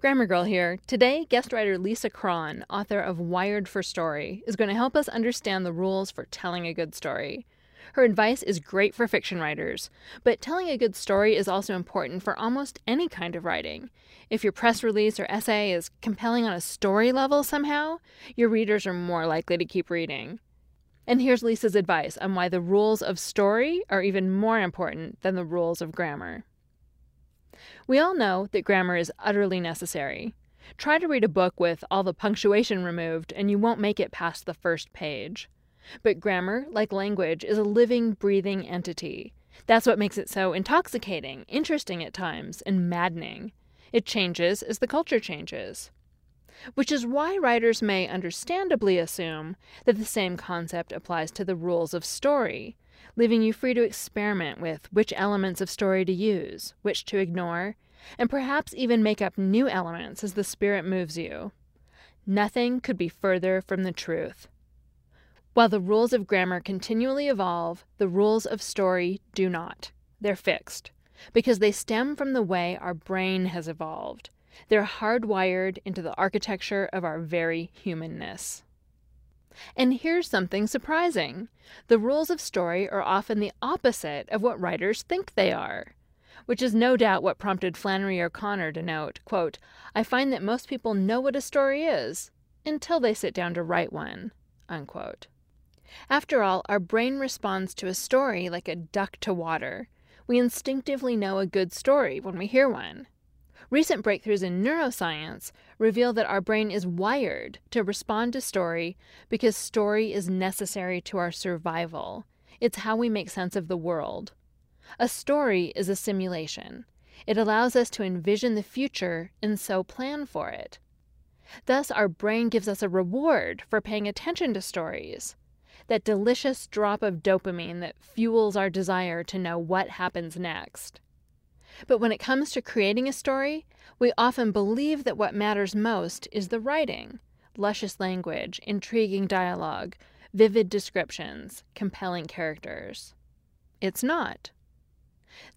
Grammar Girl here. Today, guest writer Lisa Cron, author of Wired for Story, is going to help us understand the rules for telling a good story. Her advice is great for fiction writers, but telling a good story is also important for almost any kind of writing. If your press release or essay is compelling on a story level somehow, your readers are more likely to keep reading. And here's Lisa's advice on why the rules of story are even more important than the rules of grammar. We all know that grammar is utterly necessary. Try to read a book with all the punctuation removed, and you won't make it past the first page. But grammar, like language, is a living, breathing entity. That's what makes it so intoxicating, interesting at times, and maddening. It changes as the culture changes. Which is why writers may understandably assume that the same concept applies to the rules of story, leaving you free to experiment with which elements of story to use, which to ignore, and perhaps even make up new elements as the spirit moves you. Nothing could be further from the truth. While the rules of grammar continually evolve, the rules of story do not. They're fixed, because they stem from the way our brain has evolved. They're hardwired into the architecture of our very humanness. And here's something surprising the rules of story are often the opposite of what writers think they are. Which is no doubt what prompted Flannery O'Connor to note, quote, I find that most people know what a story is until they sit down to write one. Unquote. After all, our brain responds to a story like a duck to water. We instinctively know a good story when we hear one. Recent breakthroughs in neuroscience reveal that our brain is wired to respond to story because story is necessary to our survival. It's how we make sense of the world. A story is a simulation. It allows us to envision the future and so plan for it. Thus, our brain gives us a reward for paying attention to stories. That delicious drop of dopamine that fuels our desire to know what happens next. But when it comes to creating a story, we often believe that what matters most is the writing luscious language, intriguing dialogue, vivid descriptions, compelling characters. It's not.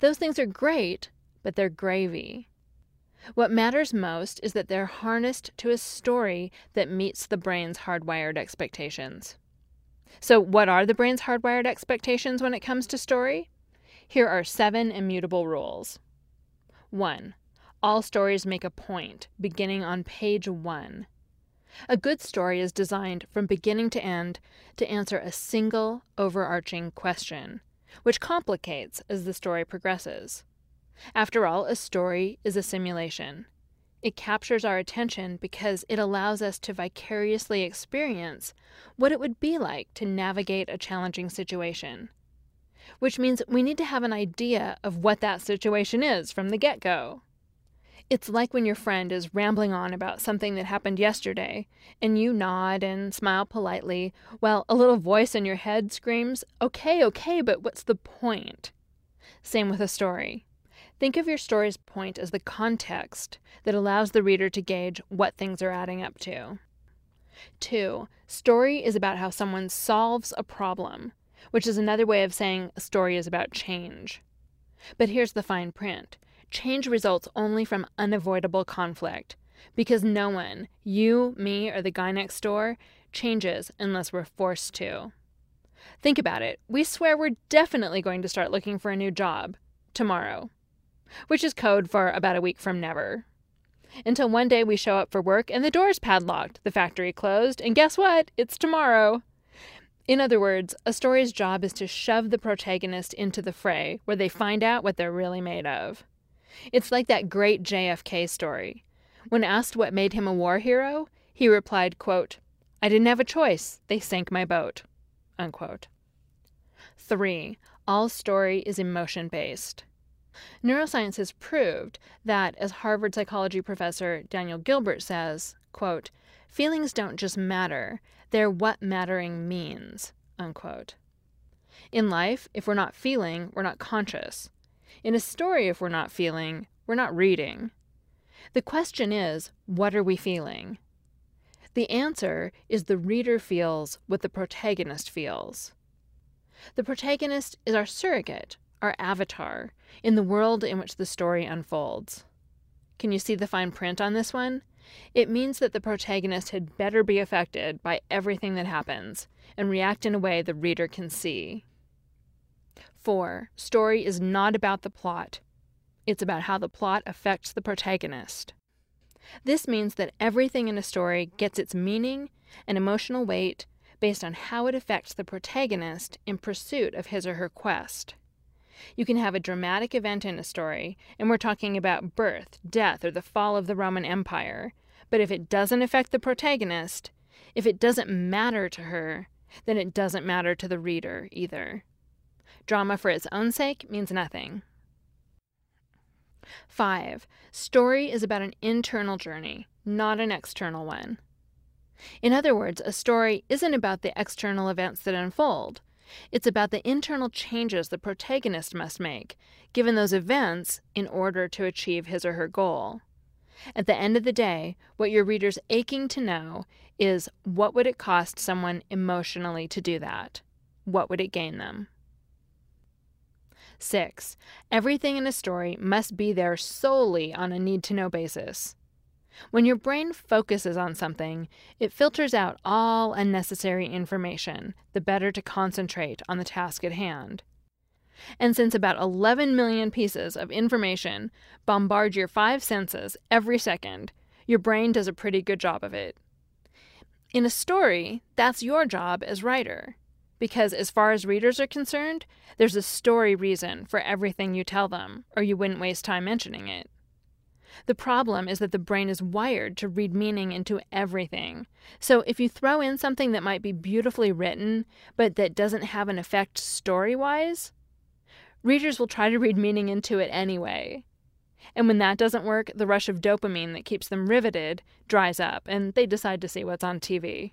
Those things are great, but they're gravy. What matters most is that they're harnessed to a story that meets the brain's hardwired expectations. So, what are the brain's hardwired expectations when it comes to story? Here are seven immutable rules. 1. All stories make a point, beginning on page 1. A good story is designed from beginning to end to answer a single, overarching question, which complicates as the story progresses. After all, a story is a simulation. It captures our attention because it allows us to vicariously experience what it would be like to navigate a challenging situation which means we need to have an idea of what that situation is from the get go. It's like when your friend is rambling on about something that happened yesterday, and you nod and smile politely, while a little voice in your head screams, Okay, okay, but what's the point? Same with a story. Think of your story's point as the context that allows the reader to gauge what things are adding up to. 2. Story is about how someone solves a problem, which is another way of saying a story is about change. But here's the fine print change results only from unavoidable conflict, because no one, you, me, or the guy next door, changes unless we're forced to. Think about it. We swear we're definitely going to start looking for a new job tomorrow. which is code for about a week from never. Until one day we show up for work and the door's padlocked, the factory closed, and guess what? It's tomorrow. In other words, a story's job is to shove the protagonist into the fray where they find out what they're really made of. It's like that great JFK story. When asked what made him a war hero, he replied, quote, I didn't have a choice. They sank my boat. Unquote. 3. All story is emotion based. Neuroscience has proved that, as Harvard psychology professor Daniel Gilbert says, quote, feelings don't just matter, they're what mattering means. Unquote. In life, if we're not feeling, we're not conscious. In a story, if we're not feeling, we're not reading. The question is, what are we feeling? The answer is the reader feels what the protagonist feels. The protagonist is our surrogate, our avatar, in the world in which the story unfolds. Can you see the fine print on this one? It means that the protagonist had better be affected by everything that happens and react in a way the reader can see. 4. Story is not about the plot, it's about how the plot affects the protagonist. This means that everything in a story gets its meaning and emotional weight based on how it affects the protagonist in pursuit of his or her quest. You can have a dramatic event in a story, and we're talking about birth, death, or the fall of the Roman Empire. But if it doesn't affect the protagonist, if it doesn't matter to her, then it doesn't matter to the reader either. Drama for its own sake means nothing. 5. Story is about an internal journey, not an external one. In other words, a story isn't about the external events that unfold. It's about the internal changes the protagonist must make, given those events, in order to achieve his or her goal. At the end of the day, what your reader's aching to know is what would it cost someone emotionally to do that? What would it gain them? 6. Everything in a story must be there solely on a need to know basis. When your brain focuses on something, it filters out all unnecessary information, the better to concentrate on the task at hand. And since about 11 million pieces of information bombard your five senses every second, your brain does a pretty good job of it. In a story, that's your job as writer. Because as far as readers are concerned, there's a story reason for everything you tell them, or you wouldn't waste time mentioning it. The problem is that the brain is wired to read meaning into everything. So if you throw in something that might be beautifully written, but that doesn't have an effect story wise, readers will try to read meaning into it anyway. And when that doesn't work, the rush of dopamine that keeps them riveted dries up, and they decide to see what's on TV.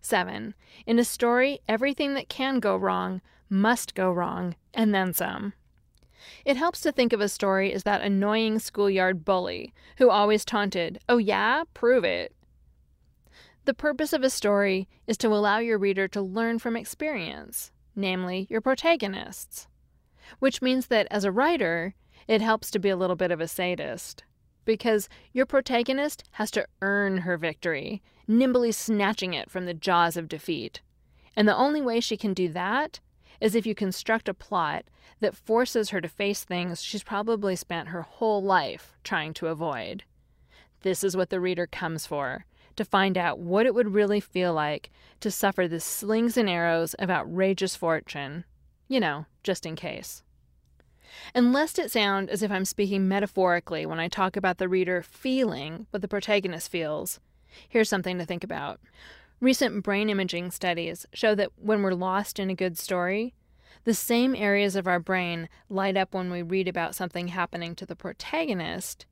7. In a story, everything that can go wrong must go wrong, and then some. It helps to think of a story as that annoying schoolyard bully who always taunted, Oh, yeah? Prove it. The purpose of a story is to allow your reader to learn from experience, namely, your protagonists. Which means that as a writer, it helps to be a little bit of a sadist. Because your protagonist has to earn her victory, nimbly snatching it from the jaws of defeat. And the only way she can do that is if you construct a plot that forces her to face things she's probably spent her whole life trying to avoid. This is what the reader comes for to find out what it would really feel like to suffer the slings and arrows of outrageous fortune. You know, just in case. And lest it sound as if I'm speaking metaphorically when I talk about the reader feeling what the protagonist feels, here's something to think about. Recent brain imaging studies show that when we're lost in a good story, the same areas of our brain light up when we read about something happening to the protagonist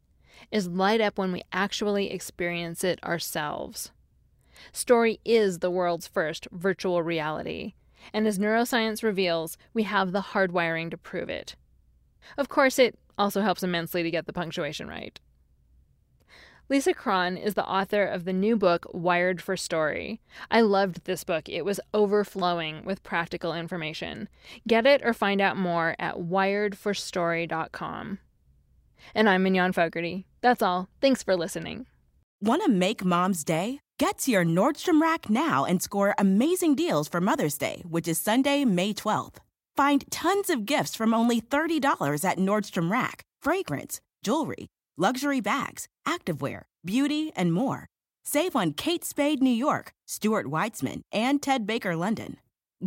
is light up when we actually experience it ourselves. Story is the world's first virtual reality, and as neuroscience reveals, we have the hardwiring to prove it. Of course, it also helps immensely to get the punctuation right. Lisa Cron is the author of the new book, Wired for Story. I loved this book. It was overflowing with practical information. Get it or find out more at wiredforstory.com. And I'm Mignon Fogarty. That's all. Thanks for listening. Want to make mom's day? Get to your Nordstrom Rack now and score amazing deals for Mother's Day, which is Sunday, May 12th. Find tons of gifts from only $30 at Nordstrom Rack fragrance, jewelry, luxury bags, activewear, beauty, and more. Save on Kate Spade New York, Stuart Weitzman, and Ted Baker London.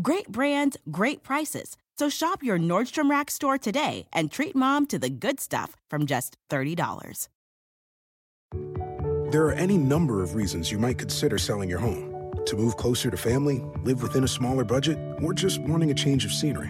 Great brands, great prices. So shop your Nordstrom Rack store today and treat mom to the good stuff from just $30. There are any number of reasons you might consider selling your home to move closer to family, live within a smaller budget, or just wanting a change of scenery.